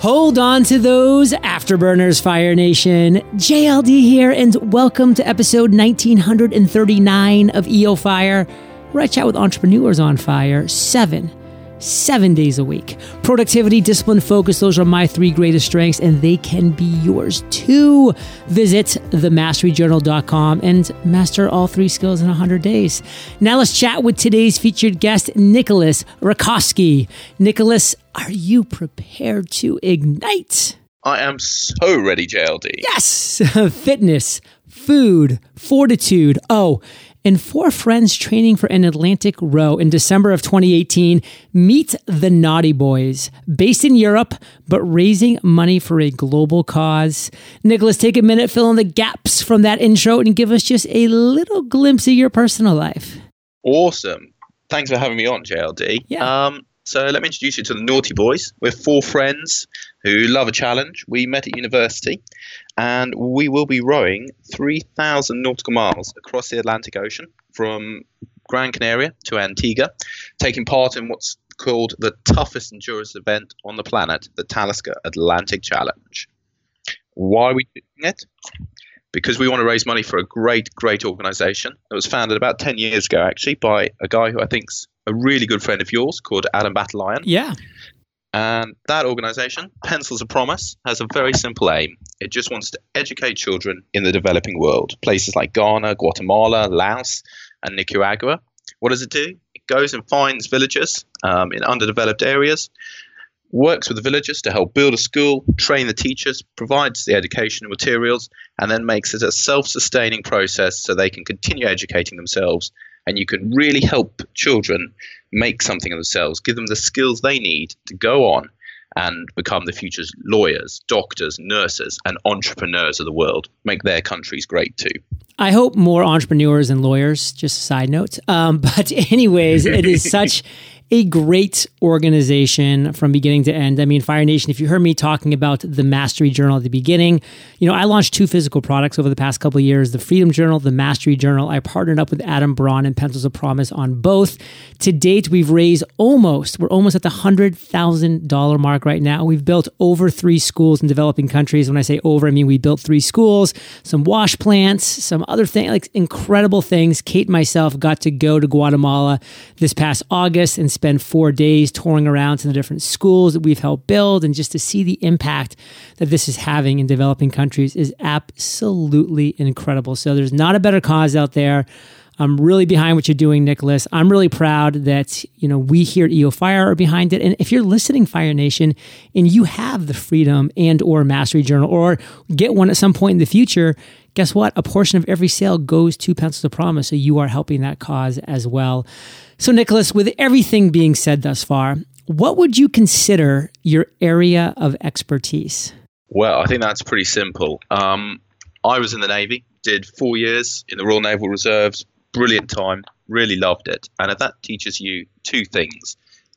Hold on to those afterburners, Fire Nation. JLD here, and welcome to episode 1939 of EO Fire, where I chat with entrepreneurs on fire seven, seven days a week. Productivity, discipline, focus, those are my three greatest strengths, and they can be yours too. Visit themasteryjournal.com and master all three skills in 100 days. Now let's chat with today's featured guest, Nicholas Rakowski. Nicholas, are you prepared to ignite? I am so ready, JLD. Yes! Fitness, food, fortitude. Oh, and four friends training for an Atlantic row in December of 2018 meet the NautiBuoys, based in Europe, but raising money for a global cause. Nicholas, take a minute, fill in the gaps from that intro, and give us just a little glimpse of your personal life. Awesome. Thanks for having me on, JLD. Yeah. Um, so let me introduce you to the NautiBuoys. We're four friends who love a challenge. We met at university, and we will be rowing 3,000 nautical miles across the Atlantic Ocean from Gran Canaria to Antigua, taking part in what's called the toughest endurance event on the planet, the Talisker Atlantic Challenge. Why are we doing it? Because we want to raise money for a great, great organization that was founded about 10 years ago, actually, by a guy who I think's a really good friend of yours called Adam Battalion. Yeah. And that organization, Pencils of Promise, has a very simple aim. It just wants to educate children in the developing world, places like Ghana, Guatemala, Laos, and Nicaragua. What does it do? It goes and finds villages um, in underdeveloped areas, works with the villagers to help build a school, train the teachers, provides the educational materials, and then makes it a self sustaining process so they can continue educating themselves and you can really help children make something of themselves, give them the skills they need to go on and become the future's lawyers, doctors, nurses, and entrepreneurs of the world, make their countries great too. I hope more entrepreneurs and lawyers, just a side note. Um, but, anyways, it is such a great organization from beginning to end. I mean, Fire Nation, if you heard me talking about the Mastery Journal at the beginning, you know, I launched two physical products over the past couple years the Freedom Journal, the Mastery Journal. I partnered up with Adam Braun and Pencils of Promise on both. To date, we've raised almost, we're almost at the $100,000 mark right now. We've built over three schools in developing countries. When I say over, I mean we built three schools, some wash plants, some other things, like incredible things. Kate and myself got to go to Guatemala this past August and spend four days touring around to the different schools that we've helped build and just to see the impact that this is having in developing countries is absolutely incredible. So there's not a better cause out there. I'm really behind what you're doing, Nicholas. I'm really proud that you know we here at EO Fire are behind it. And if you're listening, Fire Nation, and you have the Freedom and or Mastery Journal, or get one at some point in the future, guess what? A portion of every sale goes to Pencils of Promise, so you are helping that cause as well. So, Nicholas, with everything being said thus far, what would you consider your area of expertise? Well, I think that's pretty simple. Um, I was in the Navy, did four years in the Royal Naval Reserves, brilliant time, really loved it. And that teaches you two things.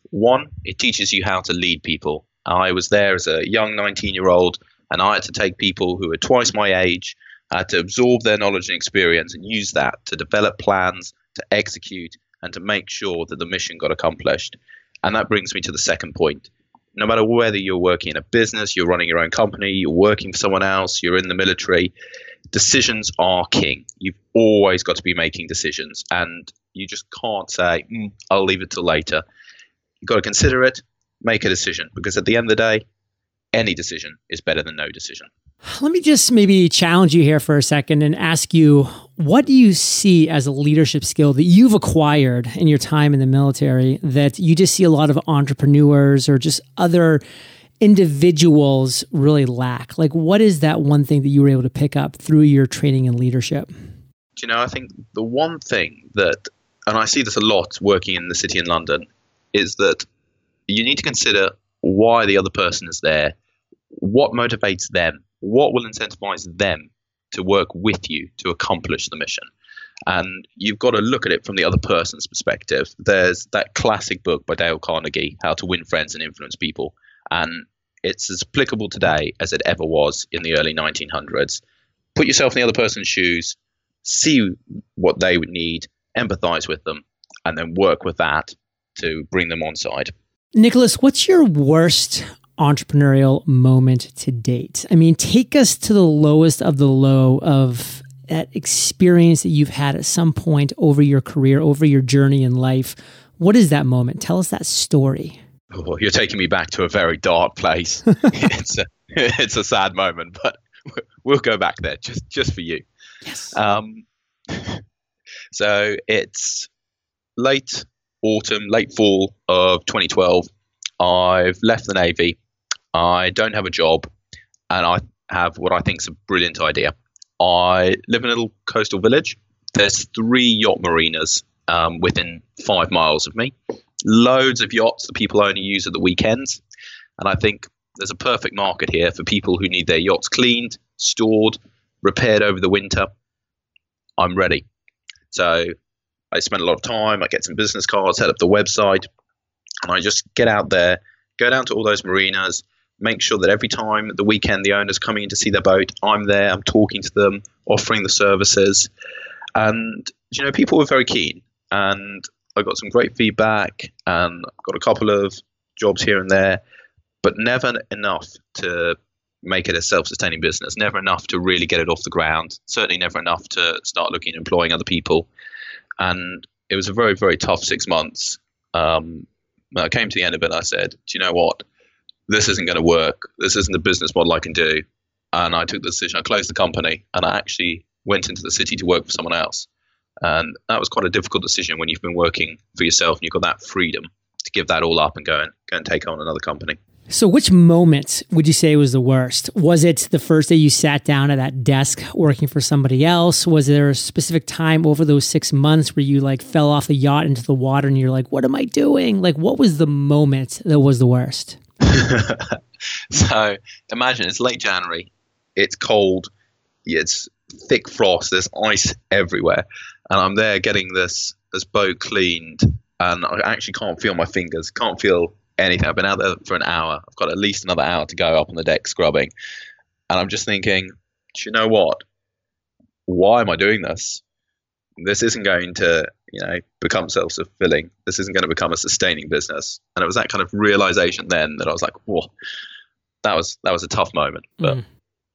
One, it teaches you how to lead people. I was there as a young 19 year old, and I had to take people who were twice my age, had to absorb their knowledge and experience and use that to develop plans, to execute, and to make sure that the mission got accomplished. And that brings me to the second point. No matter whether you're working in a business, you're running your own company, you're working for someone else, you're in the military, decisions are king. You've always got to be making decisions, and you just can't say, mm, I'll leave it till later. You've got to consider it, make a decision, because at the end of the day, any decision is better than no decision. Let me just maybe challenge you here for a second and ask you what do you see as a leadership skill that you've acquired in your time in the military that you just see a lot of entrepreneurs or just other individuals really lack? Like, what is that one thing that you were able to pick up through your training and leadership? Do you know, I think the one thing that, and I see this a lot working in the city in London, is that you need to consider why the other person is there, what motivates them, what will incentivize them to work with you to accomplish the mission. And you've got to look at it from the other person's perspective. There's that classic book by Dale Carnegie, How to Win Friends and Influence People. And it's as applicable today as it ever was in the early 1900s. Put yourself in the other person's shoes, see what they would need, empathize with them, and then work with that to bring them on side. Nicholas, what's your worst entrepreneurial moment to date. I mean, take us to the lowest of the low of that experience that you've had at some point over your career, over your journey in life. What is that moment? Tell us that story. Oh, you're taking me back to a very dark place. it's a it's a sad moment, but we'll go back there just just for you. Yes. Um, so it's late autumn, late fall of 2012. I've left the Navy. I don't have a job, and I have what I think is a brilliant idea. I live in a little coastal village. There's three yacht marinas um, within five miles of me. Loads of yachts that people only use at the weekends. And I think there's a perfect market here for people who need their yachts cleaned, stored, repaired over the winter. I'm ready. So I spend a lot of time. I get some business cards, set up the website, and I just get out there, go down to all those marinas, make sure that every time the weekend the owner's coming in to see their boat, I'm there, I'm talking to them, offering the services. And, you know, people were very keen. And I got some great feedback and got a couple of jobs here and there, but never enough to make it a self-sustaining business. Never enough to really get it off the ground. Certainly never enough to start looking at employing other people. And it was a very, very tough six months. Um, I came to the end of it. I said, "Do you know what? This isn't going to work. This isn't the business model I can do." And I took the decision. I closed the company, and I actually went into the city to work for someone else. And that was quite a difficult decision when you've been working for yourself and you've got that freedom to give that all up and go and go and take on another company. So, which moment would you say was the worst? Was it the first day you sat down at that desk working for somebody else? Was there a specific time over those six months where you like fell off the yacht into the water and you're like, what am I doing? Like, what was the moment that was the worst? so, imagine it's late January, it's cold, it's thick frost, there's ice everywhere, and I'm there getting this this boat cleaned, and I actually can't feel my fingers, can't feel anything. I've been out there for an hour. I've got at least another hour to go up on the deck scrubbing. And I'm just thinking, do you know what? Why am I doing this? This isn't going to, you know, become self-fulfilling. This isn't going to become a sustaining business. And it was that kind of realization then that I was like, whoa, that was that was a tough moment, but mm.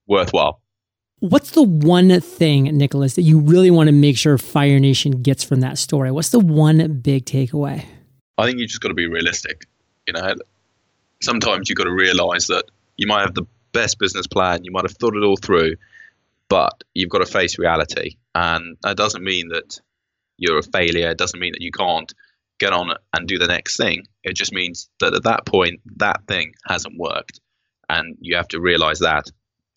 worthwhile. What's the one thing, Nicholas, that you really want to make sure Fire Nation gets from that story? What's the one big takeaway? I think you just got to be realistic. You know, sometimes you've got to realize that you might have the best business plan, you might have thought it all through, but you've got to face reality. And that doesn't mean that you're a failure. It doesn't mean that you can't get on and do the next thing. It just means that at that point, that thing hasn't worked. And you have to realize that,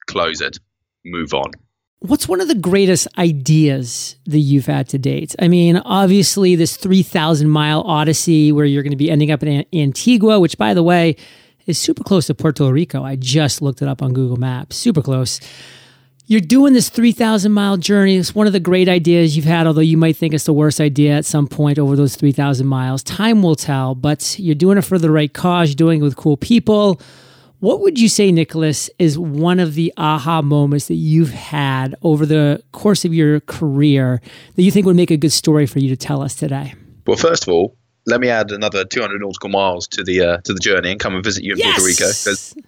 close it, move on. What's one of the greatest ideas that you've had to date? I mean, obviously, this 3,000 mile odyssey where you're going to be ending up in Antigua, which, by the way, is super close to Puerto Rico. I just looked it up on Google Maps, super close. You're doing this 3,000 mile journey. It's one of the great ideas you've had, although you might think it's the worst idea at some point over those 3,000 miles. Time will tell, but you're doing it for the right cause. You're doing it with cool people what would you say, Nicholas, is one of the aha moments that you've had over the course of your career that you think would make a good story for you to tell us today? Well, first of all, let me add another 200 nautical miles to the uh, to the journey and come and visit you in yes! Puerto Rico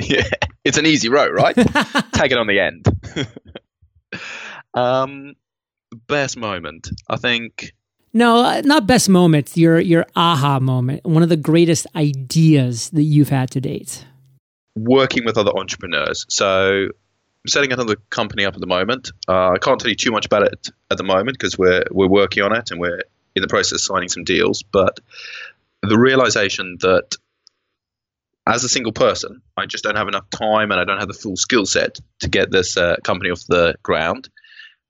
yeah, it's an easy road, right? Tag it on the end. um, best moment, I think. No, uh, not best moment. Your your aha moment. One of the greatest ideas that you've had to date working with other entrepreneurs. So I'm setting another company up at the moment. Uh, I can't tell you too much about it at the moment because we're we're working on it and we're in the process of signing some deals. But the realization that as a single person, I just don't have enough time and I don't have the full skill set to get this uh, company off the ground.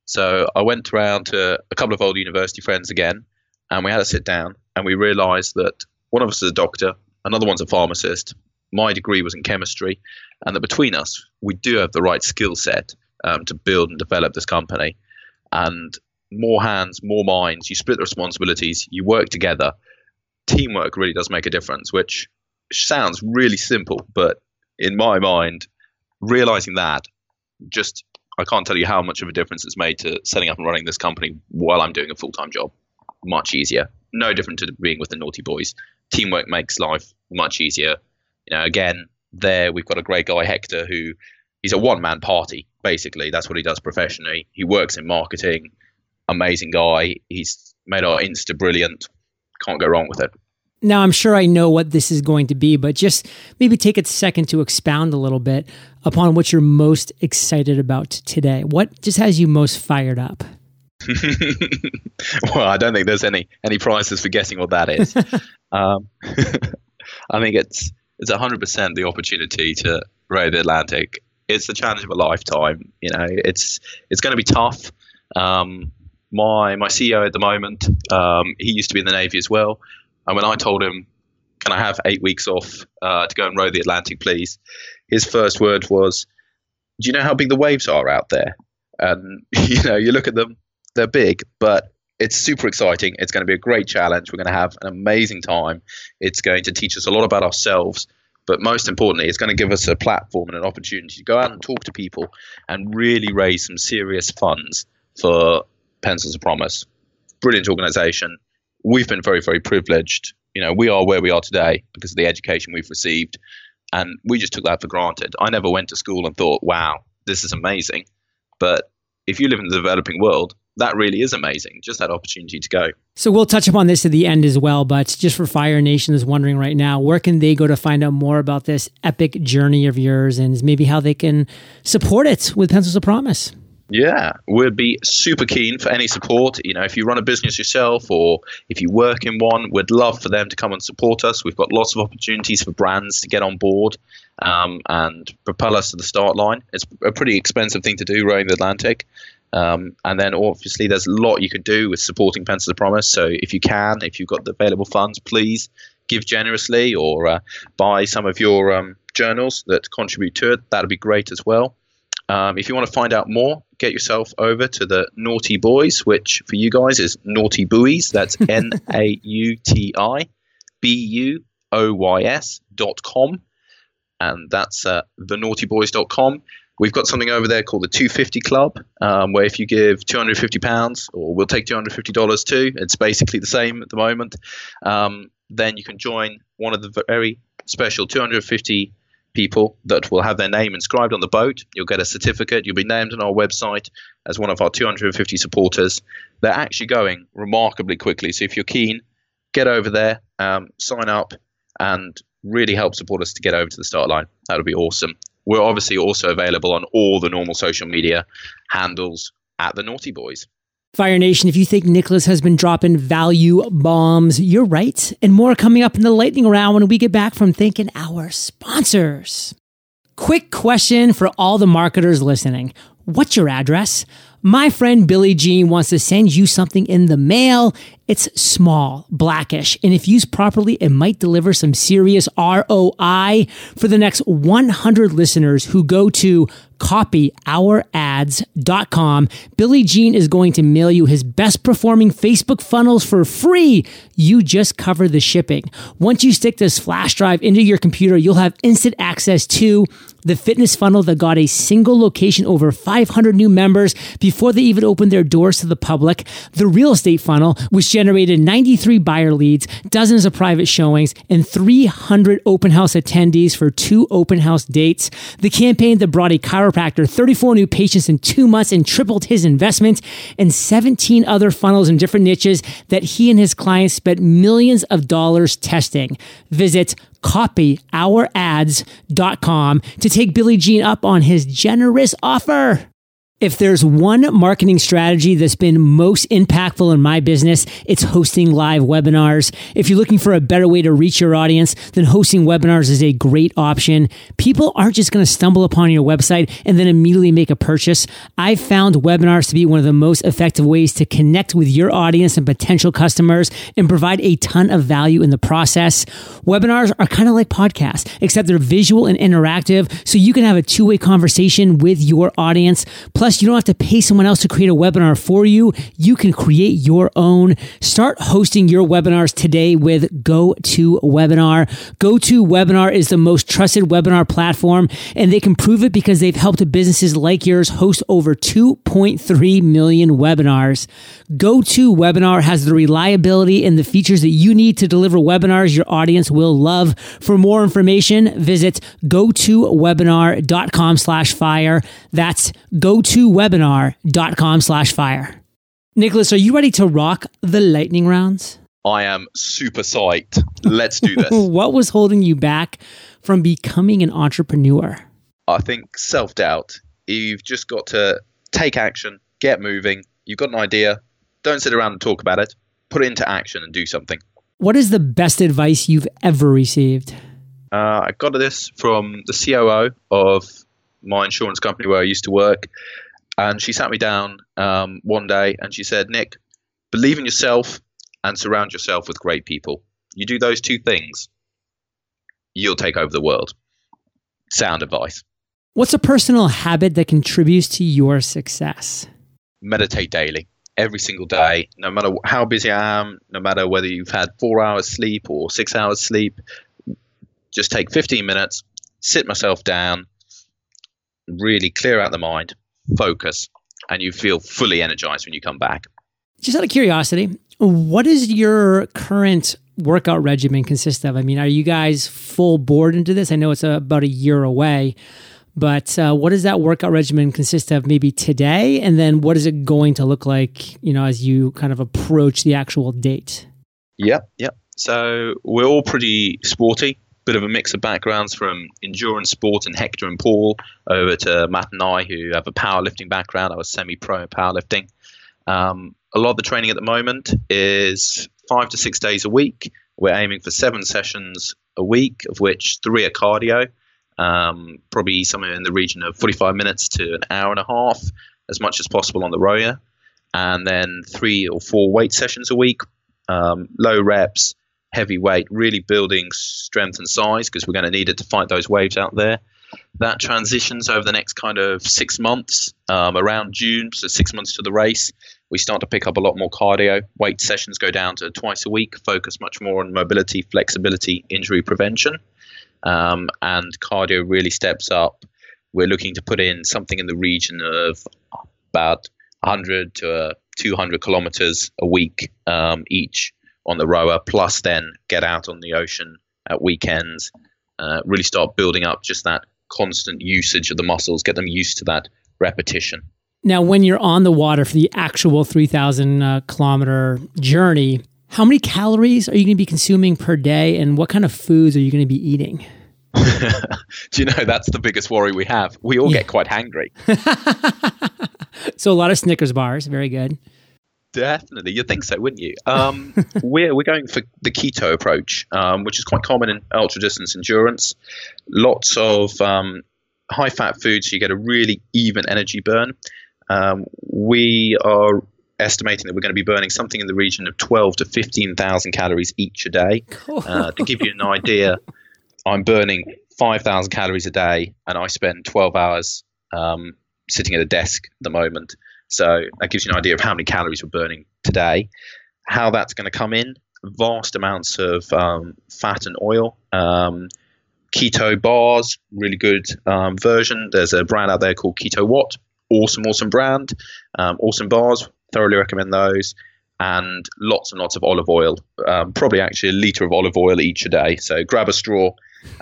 So I went around to a couple of old university friends again, and we had a sit down, and we realized that one of us is a doctor, another one's a pharmacist, my degree was in chemistry, and that between us, we do have the right skill set um, to build and develop this company. And more hands, more minds, you split the responsibilities, you work together. Teamwork really does make a difference, which sounds really simple, but in my mind, realizing that just I can't tell you how much of a difference it's made to setting up and running this company while I'm doing a full time job. Much easier. No different to being with the NautiBuoys. Teamwork makes life much easier you know, again, there we've got a great guy Hector who he's a one man party basically. That's what he does professionally. He works in marketing. Amazing guy. He's made our Insta brilliant. Can't go wrong with it. Now, I'm sure I know what this is going to be, but just maybe take a second to expound a little bit upon what you're most excited about today. What just has you most fired up? well, I don't think there's any any prizes for guessing what that is. um, I think it's it's 100% the opportunity to row the Atlantic. It's the challenge of a lifetime. You know, it's it's going to be tough. Um, my my CEO at the moment, um, he used to be in the Navy as well. And when I told him, "Can I have eight weeks off uh, to go and row the Atlantic, please?" His first word was, "Do you know how big the waves are out there?" And you know, you look at them; they're big, but it's super exciting. It's going to be a great challenge. We're going to have an amazing time. It's going to teach us a lot about ourselves, but most importantly, it's going to give us a platform and an opportunity to go out and talk to people and really raise some serious funds for Pencils of Promise. Brilliant organization. We've been very, very privileged. You know, we are where we are today because of the education we've received. And we just took that for granted. I never went to school and thought, wow, this is amazing. But if you live in the developing world, that really is amazing. Just that opportunity to go. So we'll touch upon this at the end as well, but just for Fire Nation is wondering right now, where can they go to find out more about this epic journey of yours and maybe how they can support it with Pencils of Promise? Yeah, we'd be super keen for any support. You know, if you run a business yourself or if you work in one, we'd love for them to come and support us. We've got lots of opportunities for brands to get on board um, and propel us to the start line. It's a pretty expensive thing to do, rowing the Atlantic. Um, and then obviously there's a lot you can do with supporting Pencils of Promise. So if you can, if you've got the available funds, please give generously or uh, buy some of your um, journals that contribute to it. That'd be great as well. Um, if you want to find out more, get yourself over to the NautiBuoys, which for you guys is NautiBuoys. That's N A U T I B U O Y S dot com. And that's uh, thenautibuoys.com. We've got something over there called the 250 Club, um, where if you give 250 pounds, or we'll take 250 dollars too, it's basically the same at the moment. Um, then you can join one of the very special 250 people that will have their name inscribed on the boat. You'll get a certificate. You'll be named on our website as one of our 250 supporters. They're actually going remarkably quickly. So if you're keen, get over there, um, sign up, and really help support us to get over to the start line. That would be awesome. We're obviously also available on all the normal social media handles at the NautiBuoys. Fire Nation, if you think Nicholas has been dropping value bombs, you're right. And more coming up in the lightning round when we get back from thanking our sponsors. Quick question for all the marketers listening What's your address? My friend Billy Gene wants to send you something in the mail. It's small, blackish, and if used properly, it might deliver some serious ROI for the next 100 listeners who go to copyourads.com. Billy Gene is going to mail you his best performing Facebook funnels for free. You just cover the shipping. Once you stick this flash drive into your computer, you'll have instant access to the fitness funnel that got a single location over 500 new members before they even opened their doors to the public, the real estate funnel, which generated 93 buyer leads, dozens of private showings, and 300 open house attendees for two open house dates, the campaign that brought a chiropractor 34 new patients in two months and tripled his investment, and 17 other funnels in different niches that he and his clients spent millions of dollars testing. Visit copyourads.com to take Billy Gene up on his generous offer. If there's one marketing strategy that's been most impactful in my business, it's hosting live webinars. If you're looking for a better way to reach your audience, then hosting webinars is a great option. People aren't just going to stumble upon your website and then immediately make a purchase. I've found webinars to be one of the most effective ways to connect with your audience and potential customers and provide a ton of value in the process. Webinars are kind of like podcasts, except they're visual and interactive, so you can have a two way conversation with your audience. Plus, Plus, you don't have to pay someone else to create a webinar for you. You can create your own. Start hosting your webinars today with GoToWebinar. GoToWebinar is the most trusted webinar platform, and they can prove it because they've helped businesses like yours host over 2.3 million webinars. GoToWebinar has the reliability and the features that you need to deliver webinars your audience will love. For more information, visit gotowebinar.com slash fire. That's gotowebinar.com slash fire. Nicholas, are you ready to rock the lightning rounds? I am super psyched. Let's do this. what was holding you back from becoming an entrepreneur? I think self doubt. You've just got to take action, get moving. You've got an idea. Don't sit around and talk about it. Put it into action and do something. What is the best advice you've ever received? Uh, I got this from the COO of my insurance company where I used to work. And she sat me down um, one day and she said, Nick, believe in yourself and surround yourself with great people. You do those two things, you'll take over the world. Sound advice. What's a personal habit that contributes to your success? Meditate daily, every single day, no matter how busy I am, no matter whether you've had four hours sleep or six hours sleep. Just take 15 minutes, sit myself down, really clear out the mind, focus, and you feel fully energized when you come back. Just out of curiosity, what does your current workout regimen consist of? I mean, are you guys full board into this? I know it's about a year away, but uh, what does that workout regimen consist of maybe today? And then what is it going to look like, you know, as you kind of approach the actual date? Yep, yep. So we're all pretty sporty bit of a mix of backgrounds from endurance sport and Hector and Paul over to Matt and I, who have a powerlifting background. I was semi pro in powerlifting. Um, a lot of the training at the moment is five to six days a week. We're aiming for seven sessions a week, of which three are cardio, um, probably somewhere in the region of 45 minutes to an hour and a half, as much as possible on the rower. And then three or four weight sessions a week, um, low reps, heavy weight, really building strength and size because we're going to need it to fight those waves out there. That transitions over the next kind of six months, um, around June, so six months to the race. We start to pick up a lot more cardio. Weight sessions go down to twice a week, focus much more on mobility, flexibility, injury prevention. Um, and cardio really steps up. We're looking to put in something in the region of about 100 to 200 kilometers a week um, each on the rower, plus then get out on the ocean at weekends, uh, really start building up just that constant usage of the muscles, get them used to that repetition. Now, when you're on the water for the actual 3,000 uh, kilometer journey, how many calories are you going to be consuming per day, and what kind of foods are you going to be eating? Do you know that's the biggest worry we have? We all yeah. get quite hangry. so a lot of Snickers bars, very good. Definitely, you'd think so, wouldn't you? Um, we're we're going for the keto approach, um, which is quite common in ultra distance endurance. Lots of um, high fat foods, so you get a really even energy burn. Um, we are estimating that we're going to be burning something in the region of 12 to 15,000 calories each a day. Uh, to give you an idea, I'm burning 5,000 calories a day, and I spend 12 hours um, sitting at a desk at the moment. So that gives you an idea of how many calories we're burning today. How that's going to come in vast amounts of um, fat and oil. Um, keto bars, really good um, version. There's a brand out there called Keto Watt. Awesome, awesome brand. Um, awesome bars. Thoroughly recommend those. And lots and lots of olive oil. Um, probably actually a liter of olive oil each a day. So grab a straw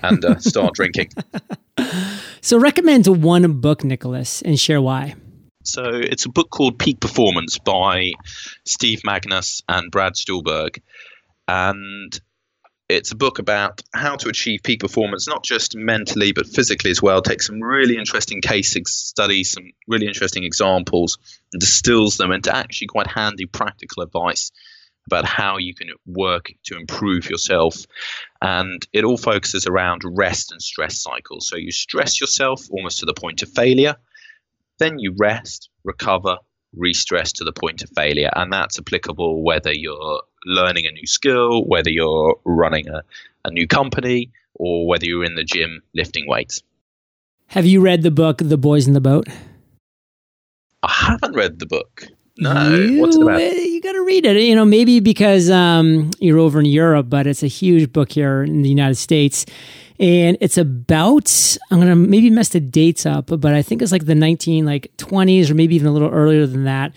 and uh, start drinking. So recommend one book, Nicholas, and share why. So it's a book called Peak Performance by Steve Magness and Brad Stulberg. And it's a book about how to achieve peak performance, not just mentally, but physically as well. Takes some really interesting case studies, some really interesting examples, and distills them into actually quite handy practical advice about how you can work to improve yourself. And it all focuses around rest and stress cycles. So you stress yourself almost to the point of failure then you rest, recover, re-stress to the point of failure. And that's applicable whether you're learning a new skill, whether you're running a, a new company, or whether you're in the gym lifting weights. Have you read the book The Boys in the Boat? I haven't read the book. No, you, what's it about? You got to read it. You know, maybe because um, you're over in Europe, but it's a huge book here in the United States, and it's about. I'm gonna maybe mess the dates up, but I think it's like the 19 like 20s or maybe even a little earlier than that.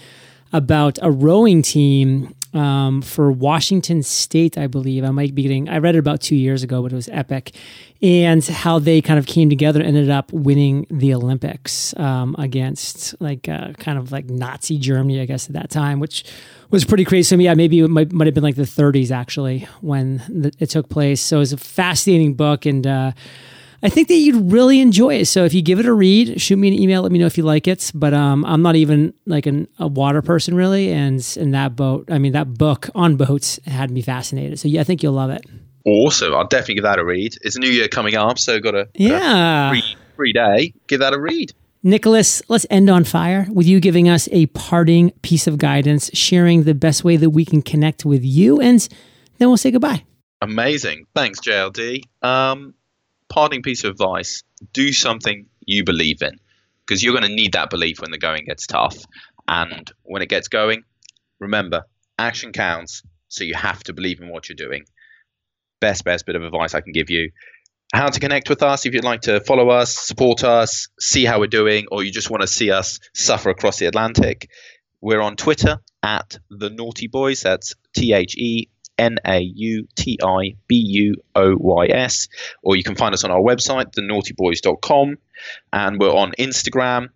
About a rowing team um, for Washington State, I believe. I might be getting, I read it about two years ago, but it was epic. And how they kind of came together, ended up winning the Olympics um, against like uh, kind of like Nazi Germany, I guess, at that time, which was pretty crazy. So, yeah, maybe it might, might have been like the 30s actually when it took place. So, it was a fascinating book. And, uh, I think that you'd really enjoy it. So if you give it a read, shoot me an email. Let me know if you like it. But um, I'm not even like an, a water person really, and in that boat, I mean that book on boats had me fascinated. So yeah, I think you'll love it. Awesome! I'll definitely give that a read. It's a new year coming up, so got a yeah a free, free day. Give that a read. Nicholas, let's end on fire with you giving us a parting piece of guidance, sharing the best way that we can connect with you, and then we'll say goodbye. Amazing. Thanks, JLD. Um, parting piece of advice do something you believe in because you're going to need that belief when the going gets tough. And when it gets going, remember, action counts. So you have to believe in what you're doing. Best, best bit of advice I can give you. How to connect with us if you'd like to follow us, support us, see how we're doing, or you just want to see us suffer across the Atlantic. We're on Twitter at the NautiBuoys. That's T H E N A U T I B U O Y S. Or you can find us on our website, thenautibuoys.com. And we're on Instagram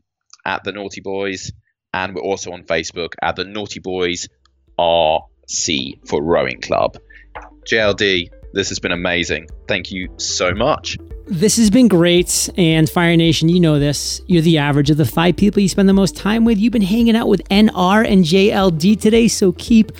at The NautiBuoys. And we're also on Facebook at The NautiBuoys RC for Rowing Club. JLD, this has been amazing. Thank you so much. This has been great. And Fire Nation, you know this. You're the average of the five people you spend the most time with. You've been hanging out with NR and JLD today. So keep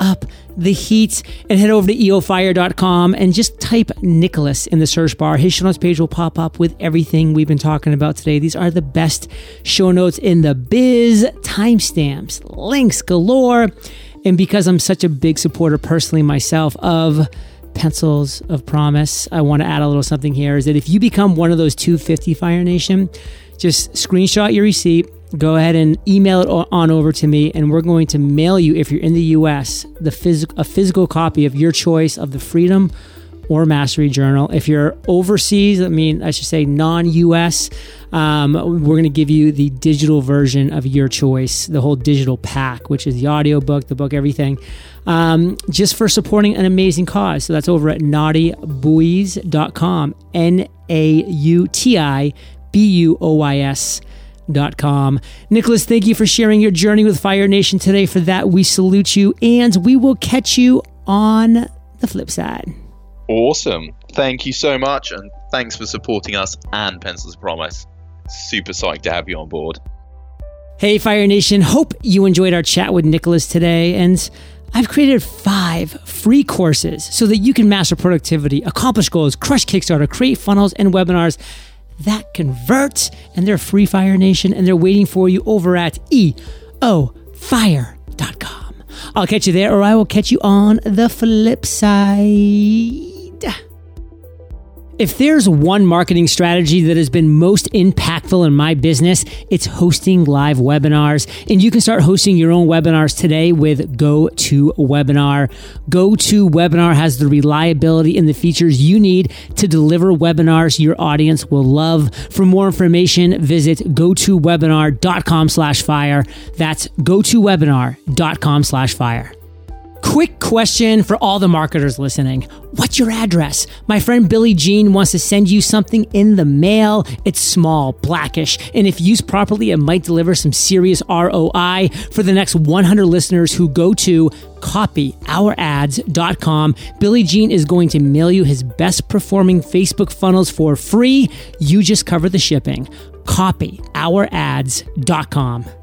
up the heat and head over to eofire.com and just type Nicholas in the search bar. His show notes page will pop up with everything we've been talking about today. These are the best show notes in the biz, timestamps, links galore. And because I'm such a big supporter personally myself of Pencils of Promise, I want to add a little something here is that if you become one of those 250 Fire Nation, just screenshot your receipt go ahead and email it on over to me and we're going to mail you if you're in the US the phys- a physical copy of your choice of the Freedom or Mastery Journal. If you're overseas, I mean, I should say non-US, um, we're going to give you the digital version of your choice, the whole digital pack, which is the audio book, the book, everything, um, just for supporting an amazing cause. So that's over at nautibuoys.com, N-A-U-T-I-B-U-O-Y-S com. Nicholas, thank you for sharing your journey with Fire Nation today. For that, we salute you, and we will catch you on the flip side. Awesome. Thank you so much, and thanks for supporting us and Pencils Promise. Super psyched to have you on board. Hey, Fire Nation. Hope you enjoyed our chat with Nicholas today, and I've created five free courses so that you can master productivity, accomplish goals, crush Kickstarter, create funnels and webinars that convert. And they're Free Fire Nation and they're waiting for you over at eofire.com. I'll catch you there or I will catch you on the flip side. If there's one marketing strategy that has been most impactful in my business, it's hosting live webinars. And you can start hosting your own webinars today with GoToWebinar. GoToWebinar has the reliability and the features you need to deliver webinars your audience will love. For more information, visit gotowebinar.com slash fire. That's gotowebinar.com slash fire. Quick question for all the marketers listening. What's your address? My friend Billy Gene wants to send you something in the mail. It's small, blackish, and if used properly, it might deliver some serious ROI for the next 100 listeners who go to copyourads.com. Billy Gene is going to mail you his best performing Facebook funnels for free. You just cover the shipping. Copyourads.com.